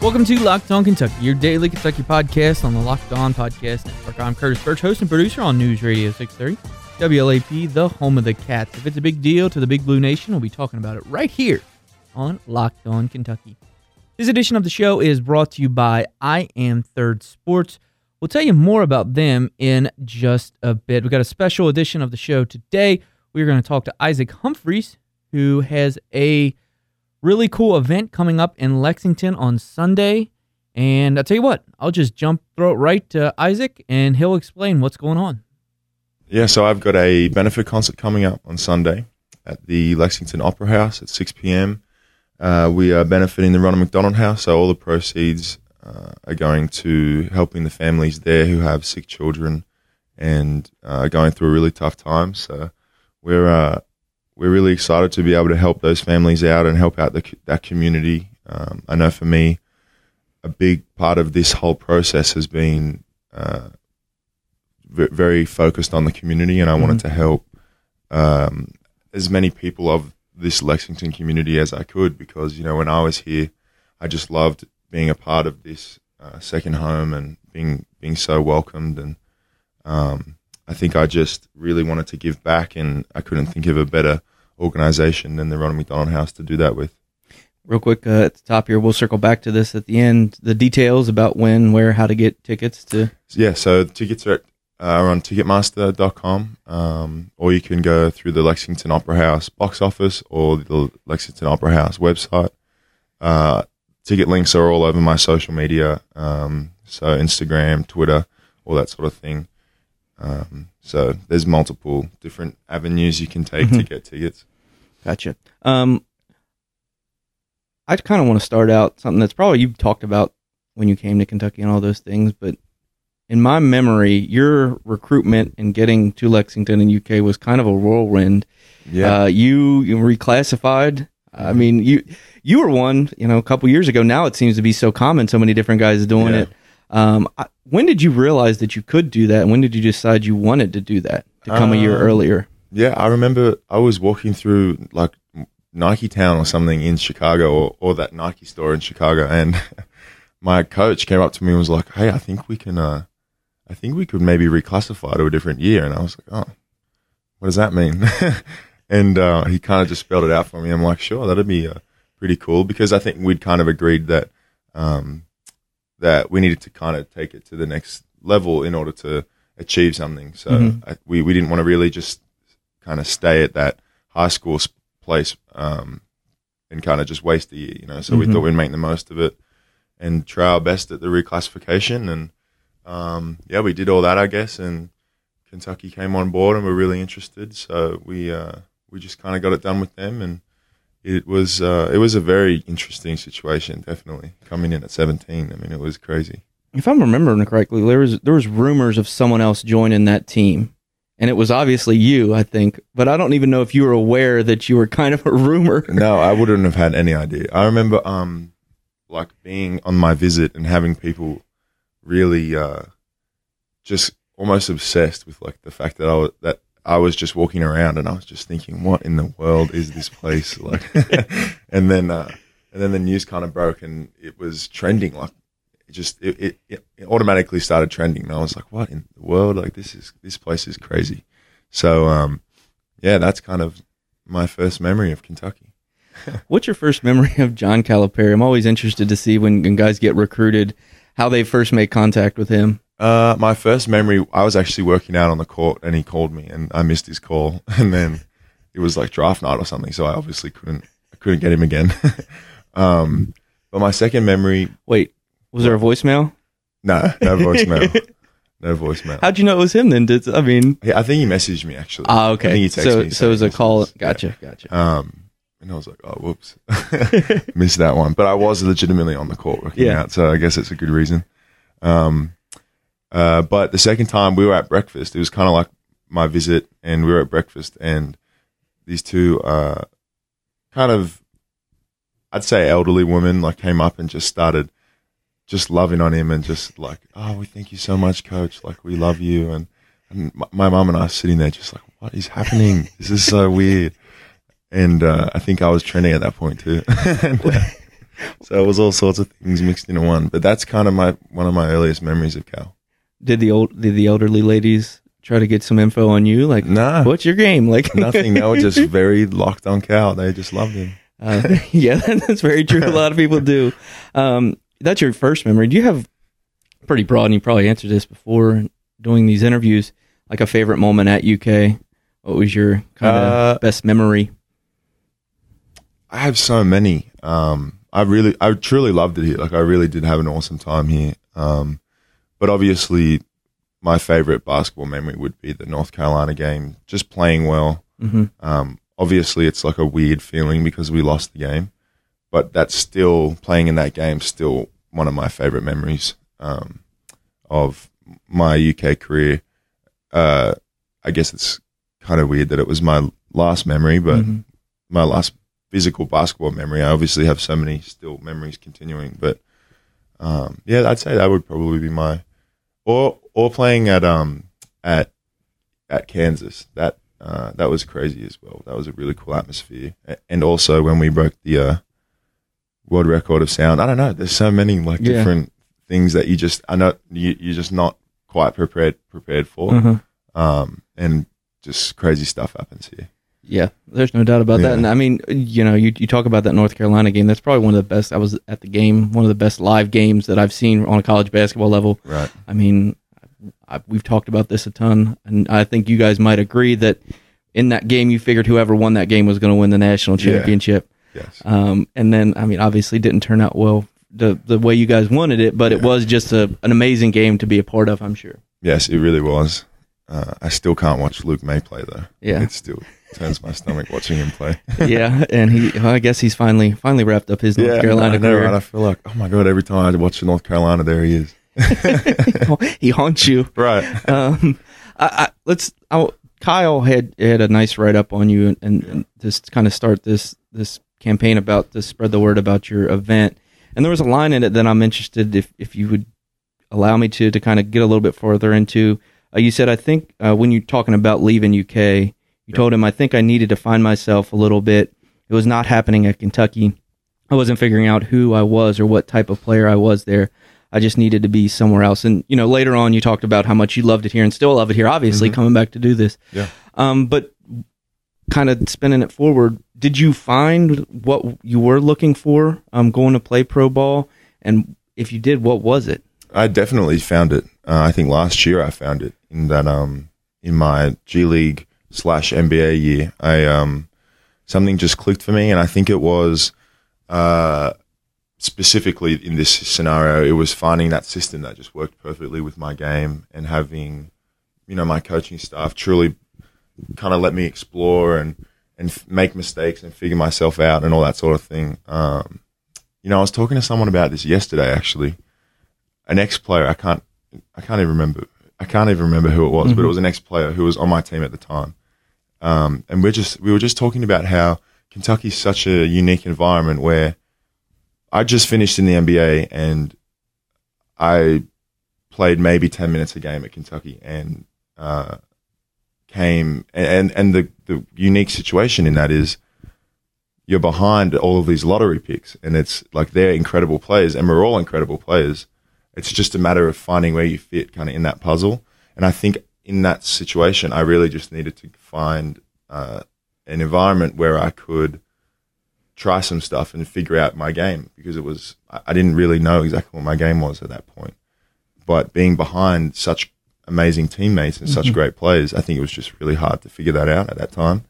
Welcome to Locked On Kentucky, your daily Kentucky podcast on the Locked On Podcast Network. I'm Curtis Burch, host and producer on News Radio 630, WLAP, the home of the Cats. If it's a big deal to the Big Blue Nation, we'll be talking about it right here on Locked On Kentucky. This edition of the show is brought to you by I Am Third Sports. We'll tell you more about them in just a bit. We've got a special edition of the show today. We're going to talk to Isaac Humphreys, who has a really cool event coming up in Lexington on Sunday. And I'll tell you what, I'll just jump throw it right to Isaac and he'll explain what's going on. Yeah, so I've got a benefit concert coming up on Sunday at the Lexington Opera House at 6 p.m. Uh, we are benefiting the Ronald McDonald House, so all the proceeds uh, are going to helping the families there who have sick children and uh, going through a really tough time. So we're uh, we're really excited to be able to help those families out and help out the, that community. Um, I know for me, a big part of this whole process has been uh, v- very focused on the community, and I mm-hmm. wanted to help um, as many people of this Lexington community as I could because you know when I was here, I just loved being a part of this uh, second home and being being so welcomed and um, I think I just really wanted to give back and I couldn't think of a better organization than the Ronald McDonald House to do that with. Real quick uh, at the top here, we'll circle back to this at the end. The details about when, where, how to get tickets to. Yeah, so tickets are, at, uh, are on Ticketmaster.com, um, or you can go through the Lexington Opera House box office or the Lexington Opera House website. Uh, ticket links are all over my social media, um, so Instagram, Twitter, all that sort of thing. Um, so there's multiple different avenues you can take mm-hmm. to get tickets. Gotcha. Um, I kind of want to start out something that's probably you've talked about when you came to Kentucky and all those things, but in my memory, your recruitment and getting to Lexington and UK was kind of a whirlwind. Yeah. Uh, you, you reclassified. I mean, you you were one, you know, a couple years ago. Now it seems to be so common. So many different guys doing yeah. it. Um, I, when did you realize that you could do that? And when did you decide you wanted to do that to come a year um, earlier? Yeah, I remember I was walking through like Nike Town or something in Chicago or, or that Nike store in Chicago. And my coach came up to me and was like, Hey, I think we can, uh, I think we could maybe reclassify to a different year. And I was like, Oh, what does that mean? and, uh, he kind of just spelled it out for me. I'm like, sure, that'd be, uh, pretty cool because I think we'd kind of agreed that, um, that we needed to kind of take it to the next level in order to achieve something. So mm-hmm. I, we, we didn't want to really just kind of stay at that high school place um, and kind of just waste a year, you know. So mm-hmm. we thought we'd make the most of it and try our best at the reclassification. And um, yeah, we did all that, I guess. And Kentucky came on board and were really interested. So we uh, we just kind of got it done with them and it was uh, it was a very interesting situation. Definitely coming in at seventeen. I mean, it was crazy. If I'm remembering correctly, there was there was rumors of someone else joining that team, and it was obviously you, I think. But I don't even know if you were aware that you were kind of a rumor. no, I wouldn't have had any idea. I remember, um, like being on my visit and having people really, uh, just almost obsessed with like the fact that I was that I was just walking around and I was just thinking, what in the world is this place like? and then, uh, and then the news kind of broke and it was trending. Like, it just it, it, it automatically started trending. And I was like, what in the world? Like, this is this place is crazy. So, um, yeah, that's kind of my first memory of Kentucky. What's your first memory of John Calipari? I'm always interested to see when, when guys get recruited, how they first make contact with him. Uh, my first memory, I was actually working out on the court and he called me and I missed his call. And then it was like draft night or something. So I obviously couldn't, I couldn't get him again. um, but my second memory. Wait, was there a voicemail? No, no voicemail. no voicemail. How'd you know it was him then? Did, I mean, yeah, I think he messaged me actually. Ah, okay. I think he texted so, me. So it was a call. Gotcha. Yeah. Gotcha. Um, and I was like, oh, whoops. Missed that one. But I was legitimately on the court working yeah. out. So I guess it's a good reason. Um, uh, but the second time we were at breakfast, it was kind of like my visit, and we were at breakfast, and these two uh, kind of, I'd say, elderly women like came up and just started just loving on him and just like, oh, we thank you so much, coach. Like we love you, and, and my mom and I sitting there just like, what is happening? this is so weird. And uh, I think I was trending at that point too. and, uh, so it was all sorts of things mixed into one. But that's kind of my one of my earliest memories of Cal. Did the old did the elderly ladies try to get some info on you? Like, Nah, what's your game? Like nothing. They were just very locked on Cal. They just loved him. Uh, yeah, that's very true. A lot of people do. Um, that's your first memory. Do you have pretty broad? And you probably answered this before doing these interviews. Like a favorite moment at UK. What was your kind of Uh, best memory? I have so many. Um, I really, I truly loved it here. Like I really did have an awesome time here. Um, but obviously, my favorite basketball memory would be the North Carolina game. Just playing well. hmm Um, obviously, it's like a weird feeling because we lost the game, but that's still playing in that game. Still one of my favorite memories um, of my UK career. Uh, I guess it's kind of weird that it was my last memory, but Mhm. my last physical basketball memory. I obviously have so many still memories continuing, but um, yeah, I'd say that would probably be my or or playing at um at at Kansas. That uh, that was crazy as well. That was a really cool atmosphere, and also when we broke the uh, world record of sound. I don't know. There's so many like Yeah. different things that you just I know you you're just not quite prepared prepared for, Uh-huh. um, and just crazy stuff happens here. Yeah, there's no doubt about that. And I mean, you know, you, you talk about that North Carolina game. That's probably one of the best. I was at the game, one of the best live games that I've seen on a college basketball level. Right. I mean, I, we've talked about this a ton, and I think you guys might agree that in that game, you figured whoever won that game was going to win the national Yeah. championship. Yes. Um, and then, I mean, obviously, didn't turn out well the the way you guys wanted it, but it was just a, an amazing game to be a part of. I'm sure. Yes, it really was. Uh, I still can't watch Luke Maye play though. Yeah. it's still turns my stomach watching him play. yeah, and he, well, I guess he's finally finally wrapped up his North Carolina I know, career. right? I feel like, oh my god, every time I watch North Carolina, there he is. he haunts you. Right. Um, I, I, let's. i Kyle had had a nice write up on you, and, and, and just kind of start this this campaign about to spread the word about your event. And there was a line in it that I'm interested if if you would allow me to to kind of get a little bit further into. Uh, you said I think uh, when you're talking about leaving UK, you told him I think I needed to find myself a little bit. It was not happening at Kentucky. I wasn't figuring out who I was or what type of player I was there. I just needed to be somewhere else. And you know, later on, you talked about how much you loved it here and still love it here. Obviously, Mhm. coming back to do this. Yeah. Um, but kind of spinning it forward, did you find what you were looking for? Um, going to play pro ball, and if you did, what was it? I definitely found it. Uh, I think last year I found it in that um in my G League slash NBA year. I um something just clicked for me, and I think it was uh specifically in this scenario, it was finding that system that just worked perfectly with my game and having you know my coaching staff truly kind of let me explore and and f- make mistakes and figure myself out and all that sort of thing. Um, you know, I was talking to someone about this yesterday actually an ex player. I can't. I can't even remember. I can't even remember who it was, but it was an ex player who was on my team at the time. Um, and we're just we were just talking about how Kentucky's such a unique environment where I just finished in the NBA and I played maybe ten minutes a game at Kentucky and uh, came and and the the unique situation in that is you're behind all of these lottery picks and it's like they're incredible players and we're all incredible players it's just a matter of finding where you fit kind of in that puzzle. And I think in that situation, I really just needed to find uh, an environment where I could try some stuff and figure out my game because it was, I didn't really know exactly what my game was at that point. But being behind such amazing teammates and such great players, I think it was just really hard to figure that out at that time.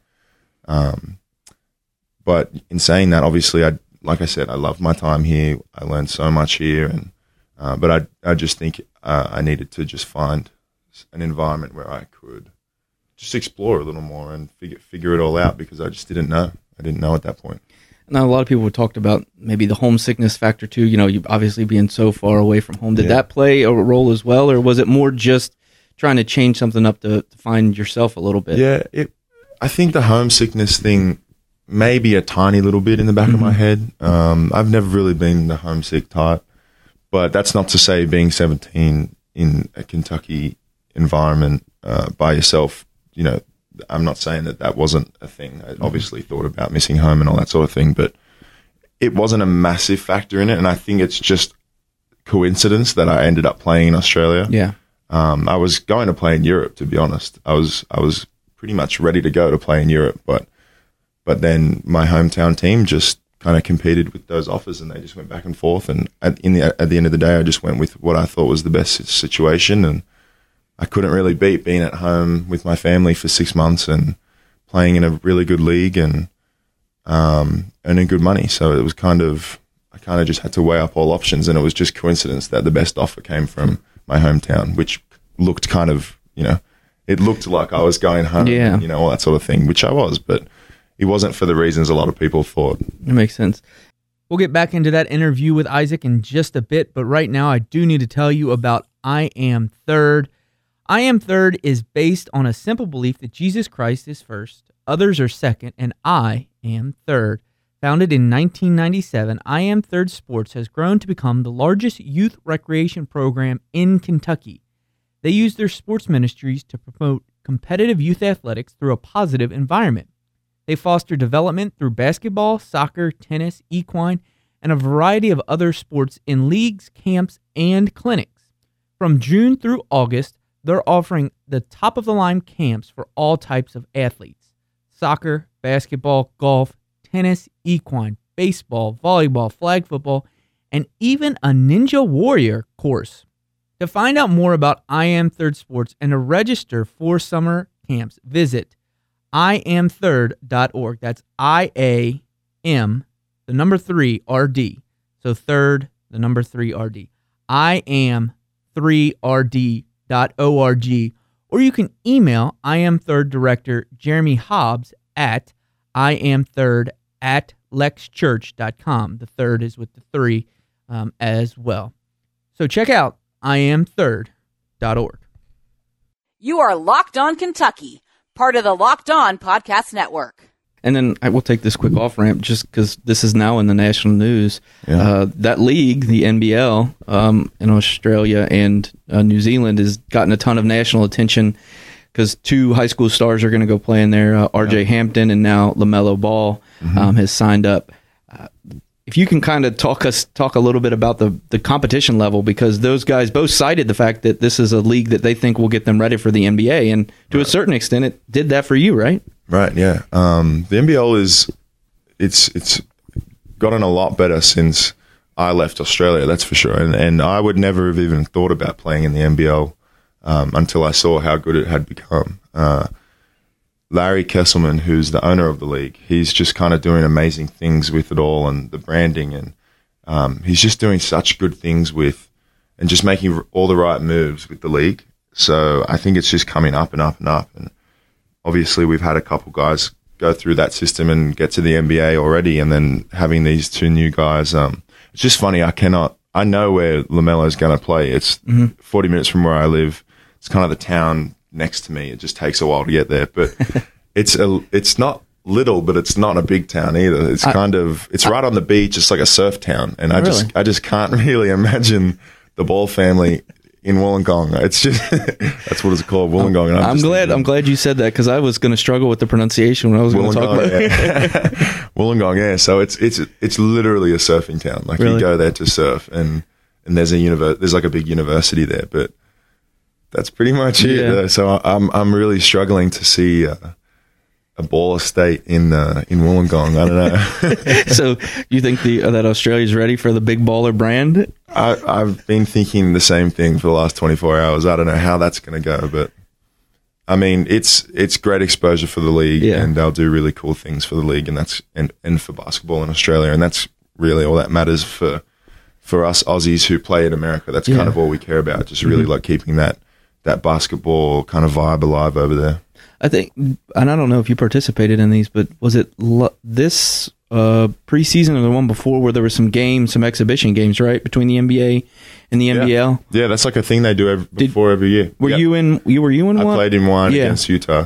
Um, but in saying that, obviously, I, like I said, I loved my time here. I learned so much here and, uh, but I, I just think uh, I needed to just find an environment where I could just explore a little more and figure figure it all out because I just didn't know. I didn't know at that point. Now, a lot of people have talked about maybe the homesickness factor too. You know, you obviously being so far away from home. Did Yeah. that play a role as well, or was it more just trying to change something up to, to find yourself a little bit? Yeah, it, I think the homesickness thing maybe a tiny little bit in the back of my head. Um, I've never really been the homesick type, but that's not to say being 17 in a Kentucky environment uh, by yourself, you know, I'm not saying that that wasn't a thing. I obviously thought about missing home and all that sort of thing, but it wasn't a massive factor in it. And I think it's just coincidence that I ended up playing in Australia. Yeah. Um, I was going to play in Europe, to be honest. I was I was pretty much ready to go to play in Europe, but but then my hometown team just kind of competed with those offers, and they just went back and forth. And at, in the at the end of the day, I just went with what I thought was the best situation, and I couldn't really beat being at home with my family for six months and playing in a really good league and um, earning good money. So it was kind of I kind of just had to weigh up all options, and it was just coincidence that the best offer came from my hometown, which looked kind of you know it looked like I was going home, Yeah. you know all that sort of thing, which I was, but it wasn't for the reasons a lot of people thought. It makes sense. We'll get back into that interview with Isaac in just a bit, but right now I do need to tell you about I Am Third. I Am Third is based on a simple belief that Jesus Christ is first, others are second, and I am third. Founded in 1997, I Am Third Sports has grown to become the largest youth recreation program in Kentucky. They use their sports ministries to promote competitive youth athletics through a positive environment. They foster development through basketball, soccer, tennis, equine, and a variety of other sports in leagues, camps, and clinics. From June through August, they're offering the top of the line camps for all types of athletes soccer, basketball, golf, tennis, equine, baseball, volleyball, flag football, and even a Ninja Warrior course. To find out more about I Am Third Sports and to register for summer camps, visit iamthird.org. That's I A M, the number three R D. So third, the number three R D. I am 3rd.org. Or you can email I am third director Jeremy Hobbs at I am third at lexchurch.com. The third is with the three um, as well. So check out I am third.org. You are Locked On Kentucky, part of the Locked On Podcast Network. And then I will take this quick off ramp just because this is now in the national news. Yeah. Uh, that league, the NBL, um, in Australia and uh, New Zealand, has gotten a ton of national attention because two high school stars are going to go play in there. Uh, RJ Hampton and now Lamelo Ball um, has signed up. If you can kind of talk us talk a little bit about the the competition level because those guys both cited the fact that this is a league that they think will get them ready for the NBA and to a certain extent it did that for you right Right. Yeah. Um, the NBL is it's it's gotten a lot better since I left Australia. That's for sure. And and I would never have even thought about playing in the NBL um, until I saw how good it had become. Uh, Larry Kestelman, who's the owner of the league, he's just kind of doing amazing things with it all and the branding, and um, he's just doing such good things with and just making all the right moves with the league. So I think it's just coming up and up and up. And obviously, we've had a couple guys go through that system and get to the NBA already, and then having these two new guys, um, it's just funny. I cannot. I know where Lamelo is going to play. It's 40 minutes from where I live. It's kind of the town next to me. It just takes a while to get there, but it's a. It's not little, but it's not a big town either. It's kind of. It's right on the beach. It's like a surf town, and I just. Really? I just can't really imagine the Ball family in Wollongong. It's just that's what it's called, Wollongong. and I'm glad I'm glad you said that because I was going to struggle with the pronunciation when I was going to talk about Wollongong, it. yeah. Wollongong, yeah. So it's it's it's literally a surfing town. Like Really? you go there to surf, and and there's a univer- there's like a big university there, but that's pretty much it. Yeah. So I'm I'm really struggling to see uh, a ball estate in uh, in Wollongong. I don't know. so you think the that Australia's ready for the big baller brand? I, I've been thinking the same thing for the last 24 hours. I don't know how that's going to go, but I mean, it's it's great exposure for the league, Yeah. and they'll do really cool things for the league, and that's and, and for basketball in Australia, and that's really all that matters for for us Aussies who play in America. That's Yeah. kind of all we care about. Just really like keeping that that basketball kind of vibe alive over there. I think, and I don't know if you participated in these, but was it lo- this uh, preseason or the one before where there were some games, some exhibition games, right, between the NBA and the NBL? Yeah, that's like a thing they do every, Did- before every year. Were Yep. you in? You were you in I one? played in one Yeah. against Utah.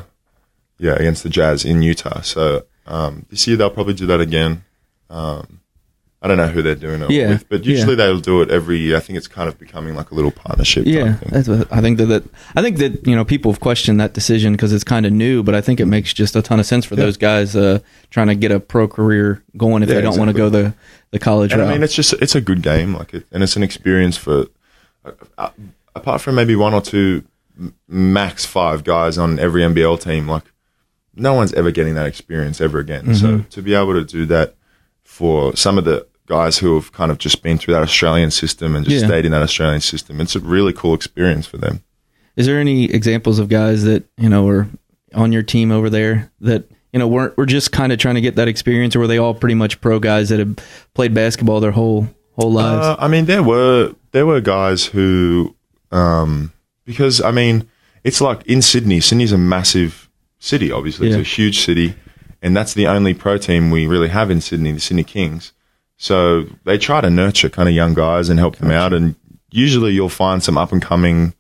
Yeah, against the Jazz in Utah. So um, this year they'll probably do that again. Um, I don't know who they're doing it Yeah, with, but usually they'll do it every year. I think it's kind of becoming like a little partnership. Yeah, thing. that's what, I think that, that I think that you know people have questioned that decision because it's kind of new, but I think it makes just a ton of sense for Yeah. those guys uh, trying to get a pro career going if Yeah, they don't want to go the the college And route. I mean, it's just it's a good game, like, it, and it's an experience for. Uh, uh, apart from maybe one or two, m- max five guys on every NBL team, like no one's ever getting that experience ever again. So Mm-hmm. to be able to do that for some of the guys who have kind of just been through that Australian system and just Yeah. stayed in that Australian system, it's a really cool experience for them. Is there any examples of guys that you know are on your team over there that you know weren't were just kind of trying to get that experience, or were they all pretty much pro guys that have played basketball their whole whole lives? Uh, I mean, there were there were guys who, um, because I mean, it's like in Sydney. Sydney's a massive city. Obviously, Yeah. it's a huge city, and that's the only pro team we really have in Sydney, the Sydney Kings. So they try to nurture kind of young guys and help them out, and usually you'll find some up and coming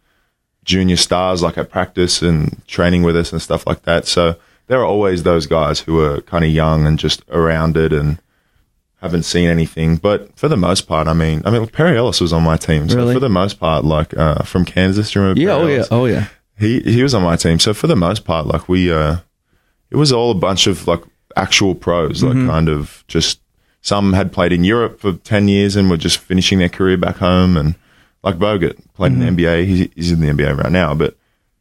junior stars like at practice and training with us and stuff like that. So there are always those guys who are kind of young and just around it and haven't seen anything. But for the most part, I mean, I mean, Perry Ellis was on my team. So Really? for the most part, like uh, from Kansas, do you remember? yeah, Perry oh yeah, oh yeah. He he was on my team. So for the most part, like we, uh, it was all a bunch of like actual pros, like kind of just some had played in Europe for ten years and were just finishing their career back home, and like Bogut played in the NBA. He, he's in the NBA right now, but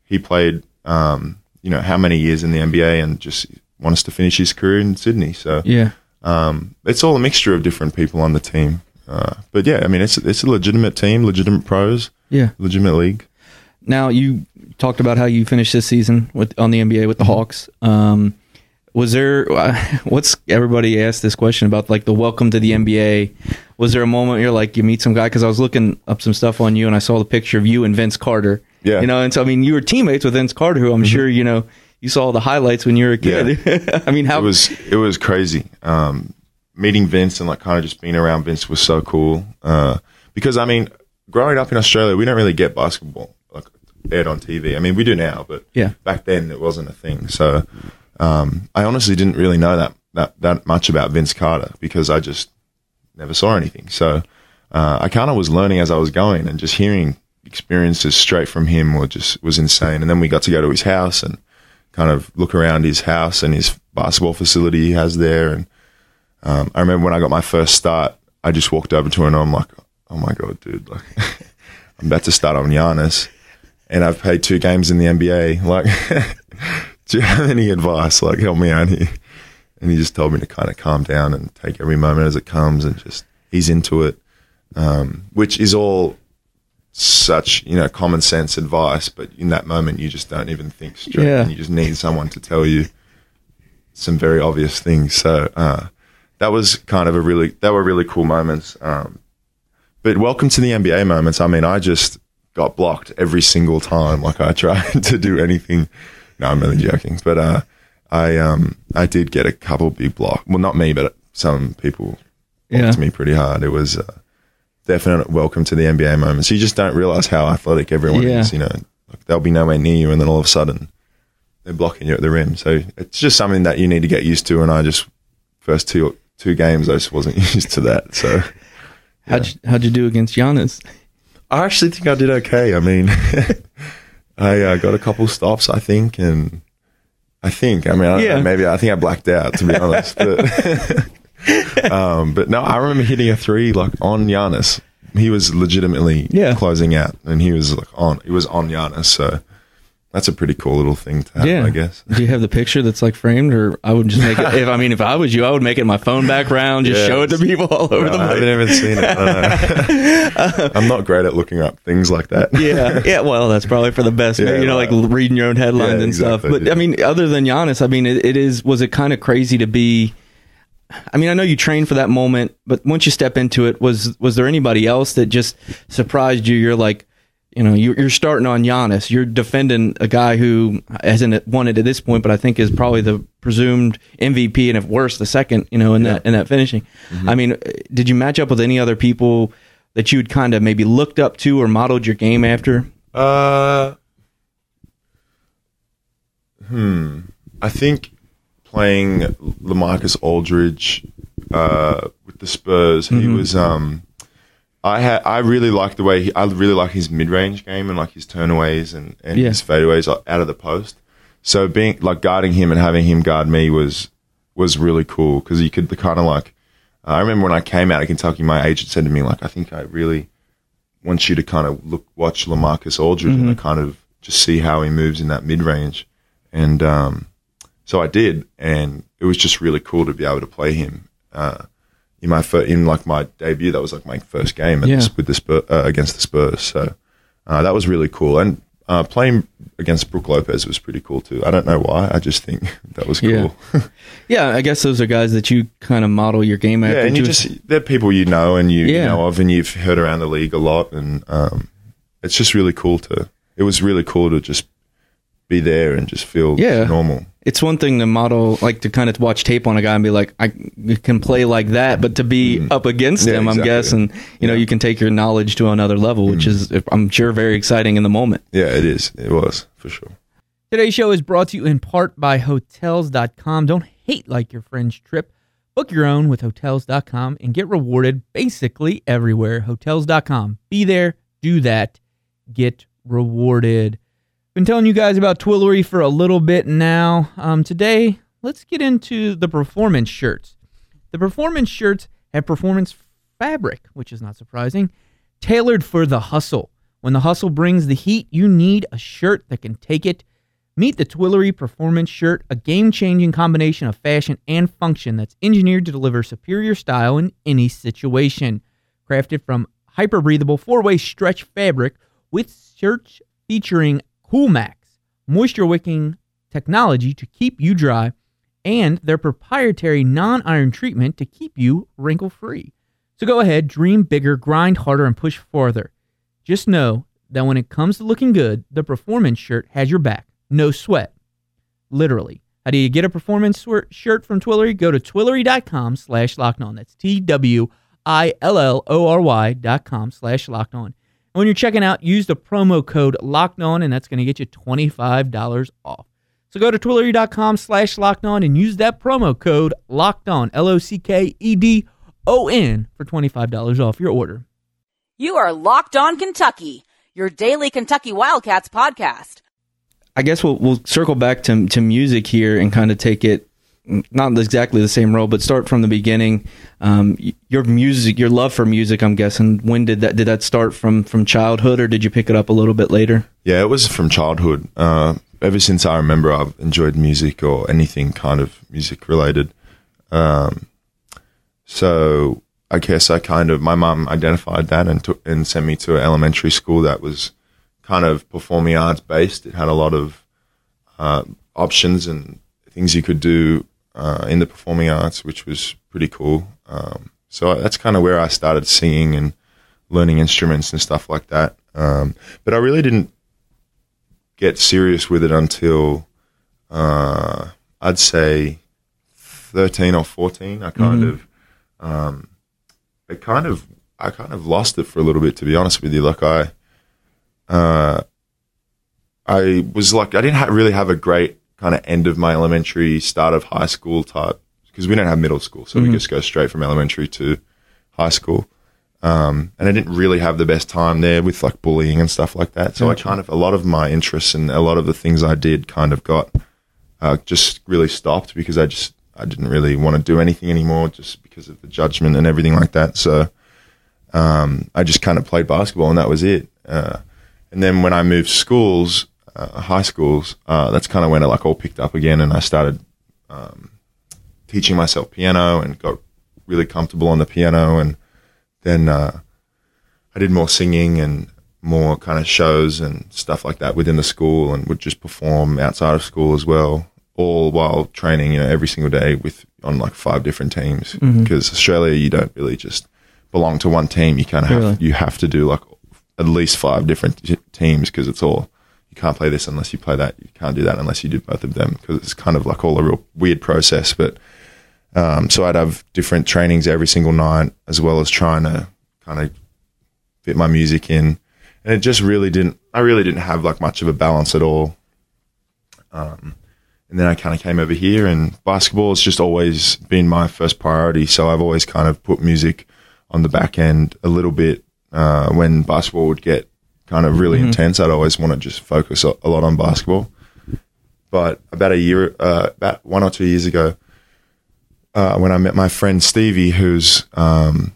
he played, um, you know, how many years in the NBA and just wants to finish his career in Sydney. So Yeah. um, it's all a mixture of different people on the team. Uh, but yeah, I mean, it's it's a legitimate team, legitimate pros, Yeah. legitimate league. Now you talked about how you finished this season with on the NBA with the Hawks. Um, was there what's everybody asked this question about like the welcome to the NBA? Was there a moment you're like you meet some guy because I was looking up some stuff on you and I saw the picture of you and Vince Carter. Yeah. you know, and so I mean you were teammates with Vince Carter, who I'm sure you know you saw the highlights when you were a kid. I mean, how it was it was crazy. Um, meeting Vince and like kind of just being around Vince was so cool. Uh, because I mean, growing up in Australia, we don't really get basketball like aired on TV. I mean, we do now, but Yeah. back then it wasn't a thing. So um, I honestly didn't really know that that that much about Vince Carter because I just never saw anything. So uh, I kind of was learning as I was going and just hearing experiences straight from him were just was insane. And then we got to go to his house and kind of look around his house and his basketball facility he has there. And um, I remember when I got my first start, I just walked over to him and I'm like, oh my god, dude, like I'm about to start on Giannis, and I've played two games in the NBA. Like, do you have any advice? Like, help me out here. And he just told me to kind of calm down and take every moment as it comes, and just he's into it, um, which is all such you know common sense advice. But in that moment, you just don't even think straight, Yeah. and you just need someone to tell you some very obvious things. So uh, that was kind of a really that were really cool moments. Um, but welcome to the NBA moments. I mean, I just got blocked every single time. Like I tried to do anything. No, I'm really joking. But uh, I um I did get a couple big block. Well, not me, but some people blocked Yeah. me pretty hard. It was uh, definite welcome to the NBA moments. You just don't realize how athletic everyone Yeah. is. You know, like they'll be nowhere near you, and then all of a sudden they're blocking you at the rim. So it's just something that you need to get used to. And I just first two two games I just wasn't used to that. So how'd you, how'd you do against Giannis? I actually think I did okay. I mean, I uh, got a couple stops, I think, and I think, I mean, I Yeah. maybe I think I blacked out to be honest. But, um, but no, I remember hitting a three like on Giannis. He was legitimately Yeah. closing out, and he was like on. He was on Giannis, so that's a pretty cool little thing to have, Yeah. I guess. Do you have the picture that's like framed, or I would just make it? If I mean, if I was you, I would make it my phone background, just Yeah. show it to people all over the place. I haven't even seen it. I don't know. I'm not great at looking up things like that. yeah, yeah. Well, that's probably for the best. Yeah, you know, like reading your own headlines Yeah, and stuff. But. I mean, other than Giannis, I mean, it, it is. Was it kind of crazy to be? I mean, I know you trained for that moment, but once you step into it, was was there anybody else that just surprised you? You're like, you know, you're, you're starting on Giannis. You're defending a guy who hasn't won it at this point, but I think is probably the presumed MVP, and if worse, the second. You know, in that in that finishing. I mean, did you match up with any other people that you'd kind of maybe looked up to or modeled your game after? Uh, hmm. I think playing Lamarcus Aldridge uh, with the Spurs. He was um, I had I really liked the way he, I really like his mid range game and like his turnaways and and Yeah. his fadeaways out of the post. So being like guarding him and having him guard me was was really cool because you could kind of like. I remember when I came out of Kentucky, my agent said to me like, "I think I really want you to kind of look watch Lamarcus Aldridge and kind of just see how he moves in that mid range." And um, so I did, and it was just really cool to be able to play him uh, in my fir- in like my debut. That was like my first game at Yeah. with the Spur- uh, against the Spurs. So uh, that was really cool, and uh, playing against Brook Lopez was pretty cool too. I don't know why. I just think that was cool. Yeah, I guess those are guys that you kind of model your game after. yeah, and you just they're people you know and you, you know of, and you've heard around the league a lot, and um, it's just really cool to. It was really cool to just be there and just feel Yeah. normal. It's one thing to model, like to kind of watch tape on a guy and be like, I can play like that, but to be up against Mm-hmm. Yeah, him, I'm guessing, you know, Yeah. Mm-hmm. you can take your knowledge to another level, which is, I'm sure, very exciting in the moment. Yeah, it is. It was for sure. Today's show is brought to you in part by Hotels.com. Don't hate like your friend's trip. Book your own with Hotels.com and get rewarded basically everywhere. Hotels.com. Be there, do that, get rewarded. Been telling you guys about Twillory for a little bit now. Um, today, let's get into the performance shirts. The performance shirts have performance fabric, which is not surprising, tailored for the hustle. When the hustle brings the heat, you need a shirt that can take it. Meet the Twillory Performance Shirt, a game changing combination of fashion and function that's engineered to deliver superior style in any situation. Crafted from hyper breathable four way stretch fabric with shirts featuring Coolmax, moisture wicking technology to keep you dry, and their proprietary non iron treatment to keep you wrinkle free. So go ahead, dream bigger, grind harder, and push farther. Just know that when it comes to looking good, the performance shirt has your back. No sweat. Literally. How do you get a performance shirt from Twillory? Go to twillory.com slash locked on. That's T W I L L O R Y dot com slash locked on. And when you're checking out, use the promo code locked on, and that's going to get you $25 off. So go to twillory.com slash locked on and use that promo code locked on, L O C K E D O N, for $25 off your order. You are Locked On Kentucky, your daily Kentucky Wildcats podcast. I guess we'll, we'll circle back to, to music here and kind of take it, not exactly the same role, but start from the beginning. Um, your music, your love for music, I'm guessing, when did that, did that start from, from childhood or did you pick it up a little bit later? Yeah, it was from childhood. Uh, ever since I remember, I've enjoyed music or anything kind of music related. Um, so I guess I kind of my mom identified that and took and sent me to an elementary school that was kind of performing arts based. It had a lot of uh, options and things you could do uh, in the performing arts, which was pretty cool. Um, so that's kind of where I started singing and learning instruments and stuff like that. Um, but I really didn't get serious with it until uh, I'd say thirteen or fourteen. I kind of, um, I kind of, I kind of lost it for a little bit. To be honest with you, like I, uh, I was like I didn't ha- really have a great kind of end of my elementary, start of high school type because we don't have middle school, so we just go straight from elementary to high school. Um, and I didn't really have the best time there with like bullying and stuff like that. So I kind of a lot of my interests and a lot of the things I did kind of got uh, just really stopped because I just I didn't really want to do anything anymore just because of the judgment and everything like that. So um, I just kind of played basketball and that was it. Uh, and then when I moved schools, uh, high schools, uh, that's kind of when it like all picked up again, and I started um, teaching myself piano and got really comfortable on the piano, and then uh, I did more singing and more kind of shows and stuff like that within the school, and would just perform outside of school as well, all while training, you know, every single day with on like five different teams. Because Australia, you don't really just belong to one team. You kind of have Really? you have to do like at least five different t- teams because it's all you can't play this unless you play that. You can't do that unless you do both of them because it's kind of like all a real weird process. But um, so I'd have different trainings every single night as well as trying to kind of fit my music in, and it just really didn't. I really didn't have like much of a balance at all. Um, and then I kind of came over here, and basketball has just always been my first priority. So I've always kind of put music on the back end a little bit. Uh, when basketball would get kind of really intense, I'd always want to just focus a, a lot on basketball. But about a year, uh, about one or two years ago, uh, when I met my friend Stevie, who's um,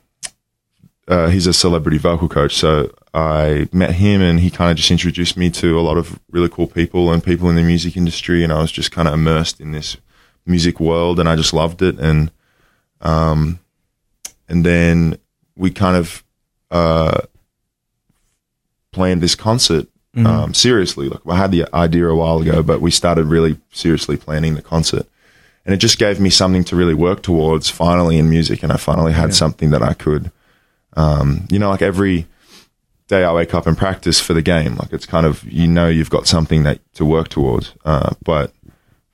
uh, he's a celebrity vocal coach. So I met him, and he kind of just introduced me to a lot of really cool people and people in the music industry, and I was just kind of immersed in this music world, and I just loved it. And um, and then we kind of uh, planned this concert um, seriously. Like I had the idea a while ago, but we started really seriously planning the concert, and it just gave me something to really work towards. Finally, in music, and I finally had something that I could, um, you know, like every day I wake up and practice for the game. Like it's kind of you know you've got something that to work towards, uh, but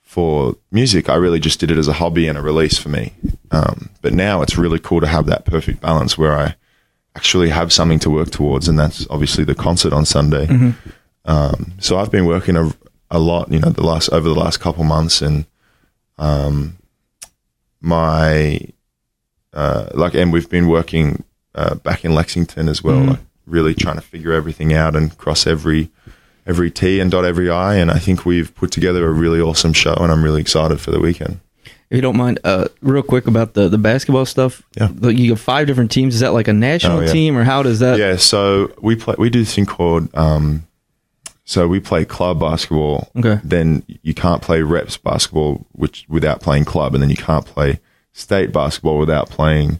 for music, I really just did it as a hobby and a release for me. Um, but now it's really cool to have that perfect balance where I actually have something to work towards, and that's obviously the concert on Sunday. Um, so I've been working a, a lot, you know, the last over the last couple months, and um, my uh, like, and we've been working uh, back in Lexington as well, like really trying to figure everything out and cross every every T and dot every I. And I think we've put together a really awesome show, and I'm really excited for the weekend. If you don't mind, uh, real quick about the, the basketball stuff. Yeah. You have five different teams. Is that like a national Oh, yeah. team, or how does that? yeah, so we play. We do this thing called. Um, so we play club basketball. Okay. Then you can't play reps basketball, which without playing club, and then you can't play state basketball without playing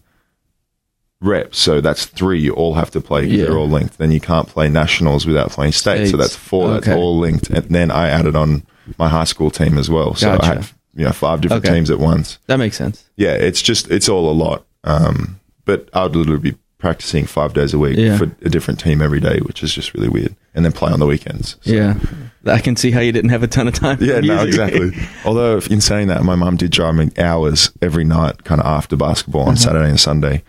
reps. So that's three. You all have to play. Yeah. They're all linked. Then you can't play nationals without playing state. States. So that's four. That's all linked. And then I added on my high school team as well. So Gotcha. I had you know five different Okay. teams at once That makes sense. yeah, it's just it's all a lot. Um, but I would literally be practicing five days a week Yeah. for a different team every day, which is just really weird. And then play on the weekends. So- Yeah. I can see how you didn't have a ton of time. Yeah, no, exactly. Although, in saying that, my mum did drive me hours every night, kind of after basketball on Saturday and Sunday,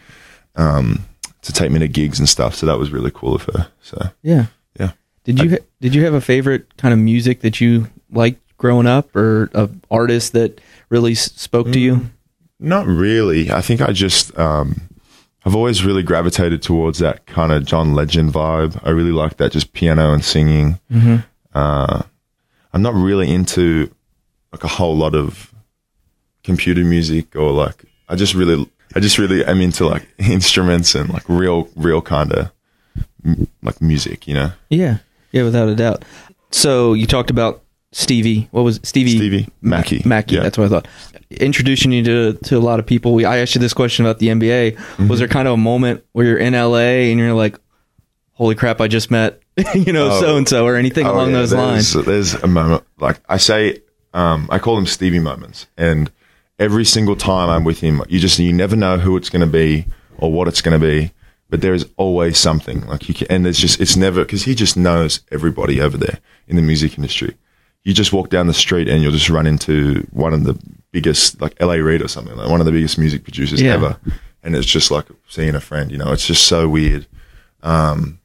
um, to take me to gigs and stuff. So that was really cool of her. So yeah. yeah, Did you ha- did you have a favorite kind of music that you liked growing up, or a artist that really spoke to Mm. you? Not really. I think I just um, I've always really gravitated towards that kind of John Legend vibe. I really like that, just piano and singing. Uh, I'm not really into like a whole lot of computer music or like I just really I just really am into like instruments and like real real kind of like music, you know. Yeah, yeah, without a doubt. So you talked about Stevie. What was it? Stevie? Stevie Mackey. Mackey. Yeah. That's what I thought. Introducing you to to a lot of people. We, I asked you this question about the NBA. Mm-hmm. Was there kind of a moment where you're in LA and you're like, "Holy crap! I just met you know so and so," or anything Oh, along yeah, those there's, lines? There's a moment like I say, um, I call them Stevie moments, and every single time I'm with him, you just you never know who it's going to be or what it's going to be, but there is always something like you can, and there's just it's never because he just knows everybody over there in the music industry. You just walk down the street and you'll just run into one of the biggest, like LA Reid or something, like one of the biggest music producers Yeah. ever, and it's just like seeing a friend. You know, it's just so weird. Um,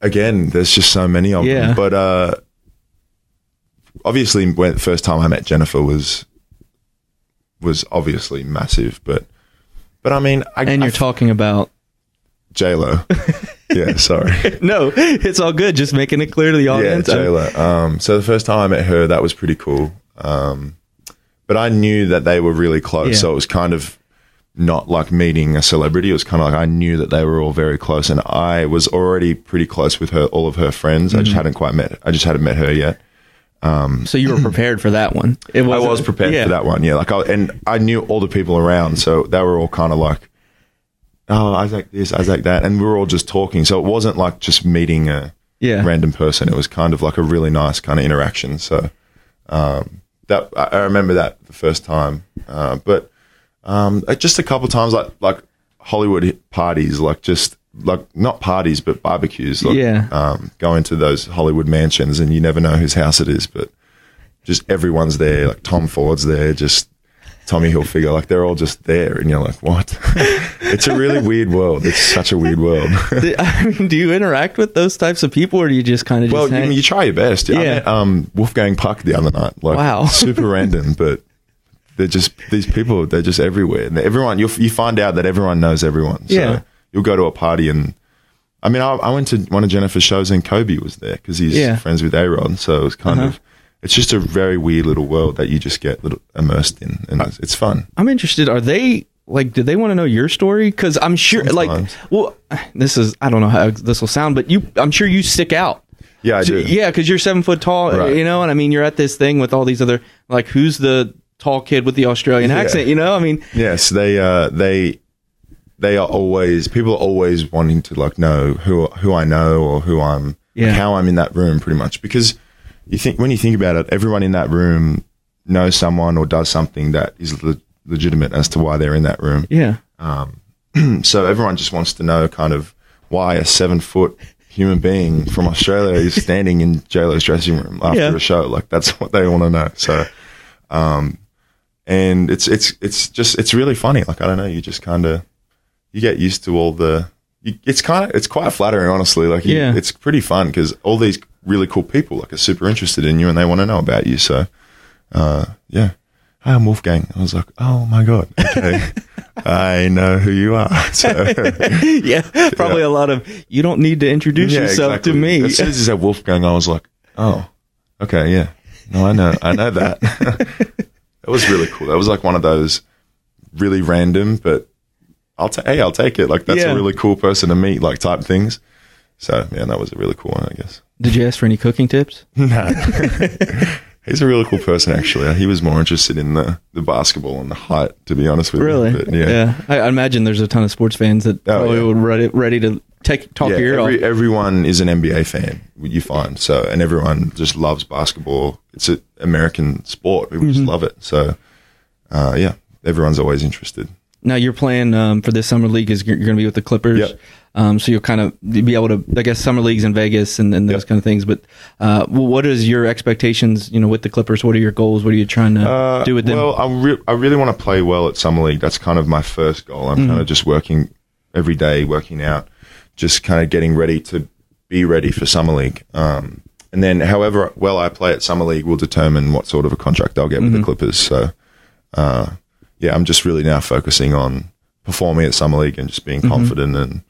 again, there's just so many of Yeah. them. But uh, obviously, when the first time I met Jennifer was was obviously massive. But but I mean, I, and you're talking about J Lo. yeah, sorry. no, it's all good. Just making it clear to the audience. yeah. J Lo. Um, so the first time I met her, that was pretty cool. Um, but I knew that they were really close, Yeah. so it was kind of not like meeting a celebrity. It was kind of like I knew that they were all very close, and I was already pretty close with her, all of her friends. I just Mm-hmm. hadn't quite met. I just hadn't met her yet. so you were prepared for that one. It I was prepared yeah. for that one, yeah. Like, I, and I knew all the people around, so they were all kind of like, "Oh, Isaac this, Isaac that," and we were all just talking. So it wasn't like just meeting a Yeah. random person. It was kind of like a really nice kind of interaction. So um, that I I remember that the first time, uh, but um, uh, just a couple times, like like Hollywood parties, like just like not parties but barbecues. Like, Yeah. um, going to those Hollywood mansions, and you never know whose house it is, but just everyone's there. Like Tom Ford's there, just Tommy Hilfiger. Like they're all just there, and you're like, what? it's a really weird world. It's such a weird world. Do- I mean, do you interact with those types of people, or do you just kind of well, just you, you try your best. I Yeah. met, um, Wolfgang Puck the other night. Like, Wow. super random, but they're just these people. They're just everywhere, and everyone. You you find out that everyone knows everyone. So Yeah. you'll go to a party and. I mean, I, I went to one of Jennifer's shows and Kobe was there because he's Yeah. friends with A-Rod. So it was kind Uh-huh. of, it's just a very weird little world that you just get little immersed in, and it's, it's fun. I'm interested. Are they like? Do they want to know your story? Because I'm sure, like, well, this is I don't know how this will sound, but you, I'm sure you stick out. Yeah, I do. Yeah, because you're seven foot tall, Right. you know, and I mean, you're at this thing with all these other like, who's the tall kid with the Australian Yeah. accent? You know, I mean, Yes, they uh, they they are always people are always wanting to like know who who I know or who I'm Yeah. how I'm in that room pretty much because you think when you think about it, everyone in that room knows someone or does something that is le- legitimate as to why they're in that room. yeah, So everyone just wants to know kind of why a seven foot human being from Australia is standing in JLo's dressing room after Yeah. a show. Like that's what they want to know. So, um, and it's it's it's just it's really funny. Like I don't know, you just kind of you get used to all the. It's kind of it's quite flattering, honestly. Like Yeah. it's pretty fun because all these really cool people like are super interested in you and they want to know about you. So, uh, yeah. Hi, I'm Wolfgang. I was like, oh my god, okay, I know who you are. So, yeah, probably a lot of you don't need to introduce Yeah, yourself exactly. to me. As soon as he said Wolfgang, I was like, oh, okay, yeah. No, I know. I know that. that was really cool. That was like one of those really random, but I'll take, hey, I'll take it. Like, that's Yeah. a really cool person to meet, like, type things. So, yeah, that was a really cool one, I guess. Did you ask for any cooking tips? No. He's a really cool person, actually. He was more interested in the, the basketball and the height, to be honest with Really? you. But, yeah. I, I imagine there's a ton of sports fans that probably yeah. would ready, ready to take talk yeah, your every, everyone is an NBA fan. You find so, and everyone just loves basketball. It's an American sport. People Mm-hmm. just love it. So, uh, yeah, everyone's always interested. Now your plan um, for this summer league is you're, going to be with the Clippers. Yep. Um, so you'll kind of be able to, I guess, summer leagues in Vegas and, and those Yep. kind of things. But uh, what is your expectations? You know, with the Clippers, what are your goals? What are you trying to Uh, do with them? Well, I, re- I really want to play well at summer league. That's kind of my first goal. I'm Mm-hmm. kind of just working every day, working out, just kind of getting ready to be ready for summer league. Um, and then, however well I play at summer league will determine what sort of a contract I'll get Mm-hmm. with the Clippers. So, uh, yeah, I'm just really now focusing on performing at summer league and just being Mm-hmm. confident and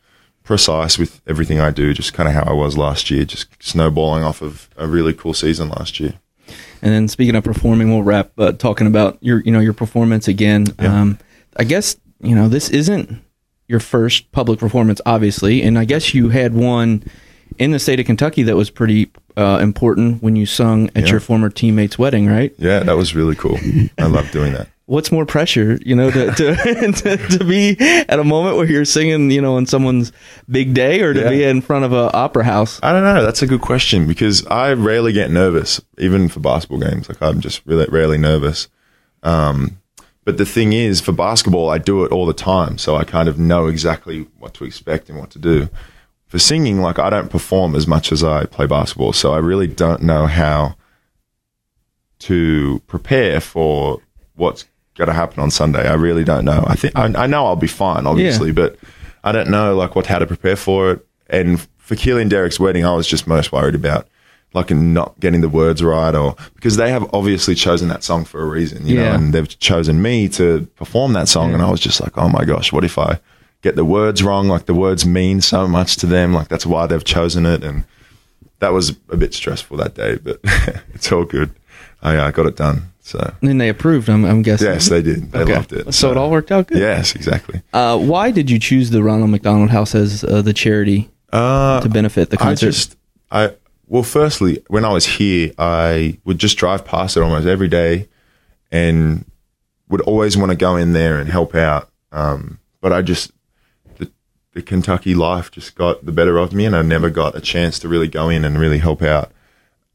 precise with everything I do. Just kind of how I was last year, just snowballing off of a really cool season last year. And then speaking of performing, we'll wrap uh, talking about your you know your performance again. Yeah. Um, I guess you know this isn't your first public performance, obviously, and I guess you had one in the state of Kentucky that was pretty uh, important when you sung at Yeah. your former teammate's wedding, right? Yeah, that was really cool. I love doing that. What's more pressure, you know, to to, to to be at a moment where you're singing, you know, on someone's big day, or to Yeah. be in front of an opera house? I don't know. That's a good question because I rarely get nervous, even for basketball games. Like I'm just really rarely nervous. Um, but the thing is, for basketball, I do it all the time, so I kind of know exactly what to expect and what to do. For singing, like I don't perform as much as I play basketball, so I really don't know how to prepare for what's going to happen on Sunday. I really don't know. I think I, I know I'll be fine, obviously, but I don't know like what how to prepare for it. And for Keely and Derek's wedding, I was just most worried about like not getting the words right, or because they have obviously chosen that song for a reason, you Yeah. know, and they've chosen me to perform that song, and I was just like, oh my gosh, what if I get the words wrong? Like the words mean so much to them, like that's why they've chosen it, and that was a bit stressful that day, but it's all good. I uh, got it done. So And then they approved. I'm, I'm guessing. yes, they did. They Okay. loved it. So it all worked out good. Yes, exactly. Uh, why did you choose the Ronald McDonald House as uh, the charity Uh, to benefit the I concert? just, I well, firstly, when I was here, I would just drive past it almost every day, and would always want to go in there and help out. Um, but I just the, the Kentucky life just got the better of me, and I never got a chance to really go in and really help out.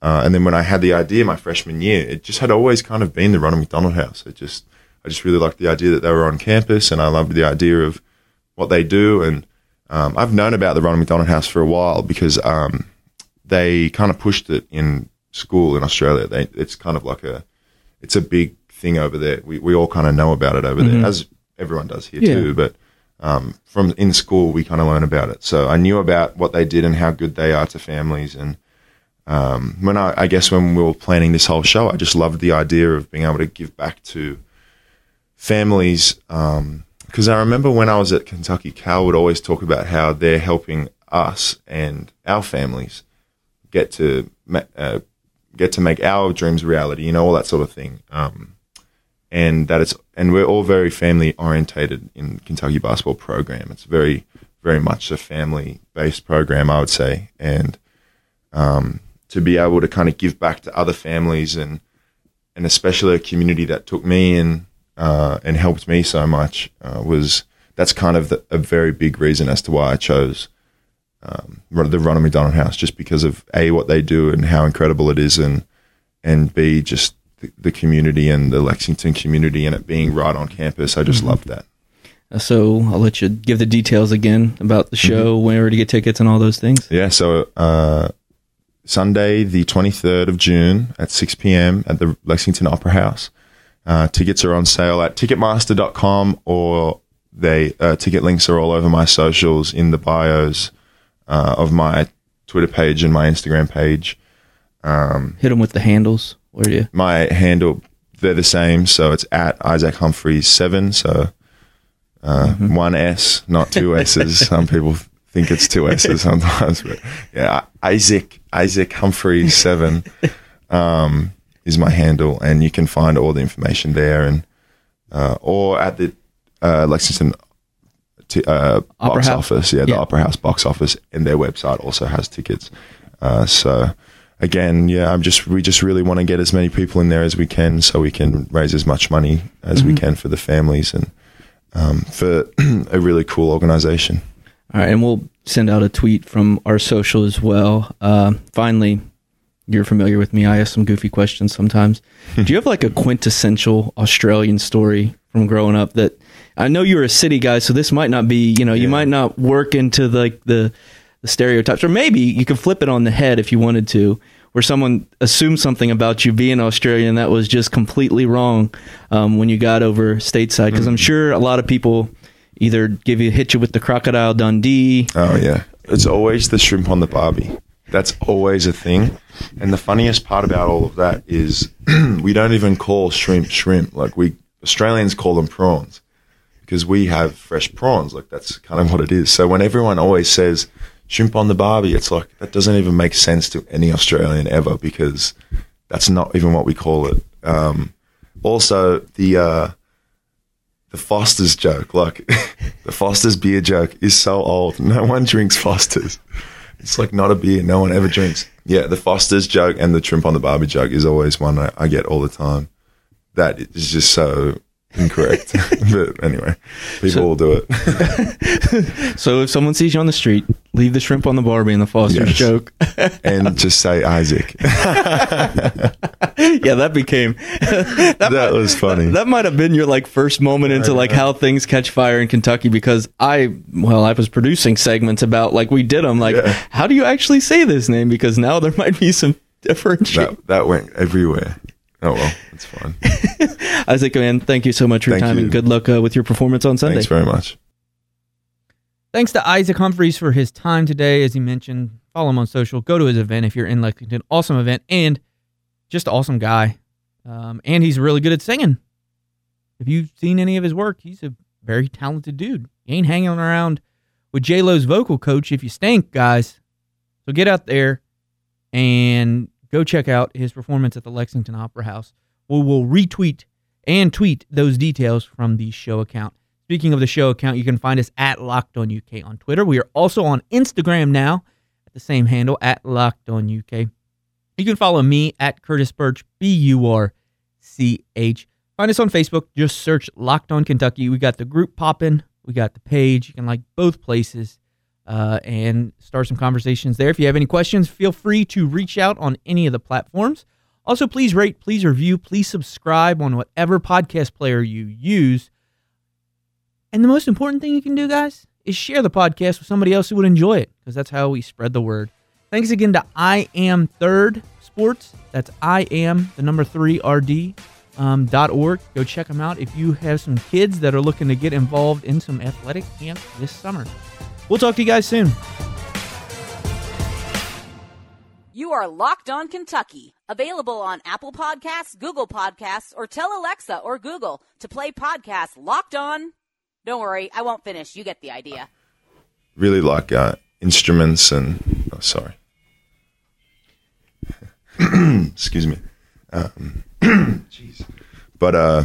Uh, and then when I had the idea my freshman year, it just had always kind of been the Ronald McDonald House. It just, I just really liked the idea that they were on campus, and I loved the idea of what they do. And um, I've known about the Ronald McDonald House for a while because um, they kind of pushed it in school in Australia. They, it's kind of like a, it's a big thing over there. We we all kind of know about it over there, as everyone does here Yeah. too. But um, from in school, we kind of learn about it. So I knew about what they did and how good they are to families. And um, when I, I guess when we were planning this whole show, I just loved the idea of being able to give back to families. Because I remember when I was at Kentucky, Cal would always talk about how they're helping us and our families get to uh, get to make our dreams reality. You know, all that sort of thing. Um, and that it's and we're all very family orientated in Kentucky basketball program. It's very very much a family based program, I would say, and um, to be able to kind of give back to other families and and especially a community that took me in uh, and helped me so much uh, was that's kind of the, a very big reason as to why I chose um, the Ronald McDonald House, just because of a what they do and how incredible it is, and and b just the, the community and the Lexington community and it being right on campus. I just love that. Uh, So I'll let you give the details again about the show, where to get tickets, and all those things. Yeah, so uh, Sunday, the 23rd of June at 6 p.m. at the Lexington Opera House. Uh, tickets are on sale at ticketmaster.com or they uh, ticket links are all over my socials in the bios uh, of my Twitter page and my Instagram page. Hit them with the handles. Where you? My handle, they're the same. So it's at Isaac Humphries 7. So uh, one S, not two S's. Some people think it's two S's sometimes. But yeah, Isaac, Isaac Humphries 7 um, is my handle. And you can find all the information there and uh, or at the uh, Lexington t- uh, box House? office. Yeah, the Yeah. Opera House box office, and their website also has tickets. Uh, so again, yeah, I'm just we just really want to get as many people in there as we can, so we can raise as much money as Mm-hmm. we can for the families and um, for a really cool organization. All right, and we'll send out a tweet from our social as well. Uh, finally, you're familiar with me. I ask some goofy questions sometimes. Do you have like a quintessential Australian story from growing up that I know you're a city guy, so this might not be, you know, you Yeah. might not work into like the, the stereotypes, or maybe you could flip it on the head if you wanted to, where someone assumed something about you being Australian that was just completely wrong um, when you got over stateside. Because I'm sure a lot of people either give you hit you with the crocodile Dundee. Oh yeah, it's always the shrimp on the barbie. That's always a thing. And the funniest part about all of that is we don't even call shrimp shrimp. Like we Australians call them prawns because we have fresh prawns. Like that's kind of what it is. So when everyone always says shrimp on the barbie, it's like that doesn't even make sense to any Australian ever because that's not even what we call it. Um, also, the uh, the Foster's joke, like the Foster's beer joke, is so old. No one drinks Foster's. It's like not a beer. No one ever drinks. Yeah, the Foster's joke and the shrimp on the barbie joke is always one I, I get all the time. That is just so incorrect. but anyway, people will do it. So if someone sees you on the street, leave the shrimp on the Barbie and the Foster's Yes. joke. and just say Isaac. yeah, that became that, that was funny. that might have been your like first moment into like how things catch fire in Kentucky because I well I was producing segments about like we did them like Yeah. how do you actually say this name because now there might be some different. that, that went everywhere. Oh well, it's fine. Isaac man, thank you so much for your Thank time you. and good luck uh, with your performance on Sunday. Thanks very much. Thanks to Isaac Humphries for his time today. As he mentioned, follow him on social. Go to his event if you're in Lexington. Awesome event and just awesome guy. Um, and he's really good at singing. If you've seen any of his work, he's a very talented dude. He ain't hanging around with J Lo's vocal coach if you stink, guys. So get out there and go check out his performance at the Lexington Opera House. We will retweet and tweet those details from the show account. Speaking of the show account, you can find us at Locked On UK on Twitter. We are also on Instagram now at the same handle at Locked On UK. You can follow me at Curtis Burch, B U R C H. Find us on Facebook. Just search Locked On Kentucky. We got the group popping. We got the page. You can like both places uh, and start some conversations there. If you have any questions, feel free to reach out on any of the platforms. Also, please rate, please review, please subscribe on whatever podcast player you use. And the most important thing you can do, guys, is share the podcast with somebody else who would enjoy it because that's how we spread the word. Thanks again to I Am Third Sports. That's I Am the number three RD um, .org. Go check them out if you have some kids that are looking to get involved in some athletic camps this summer. We'll talk to you guys soon. You are Locked On Kentucky, available on Apple Podcasts, Google Podcasts, or tell Alexa or Google to play podcast Locked On. Don't worry, I won't finish. You get the idea. Really like uh, instruments and oh, sorry, excuse me. Um, jeez, but uh,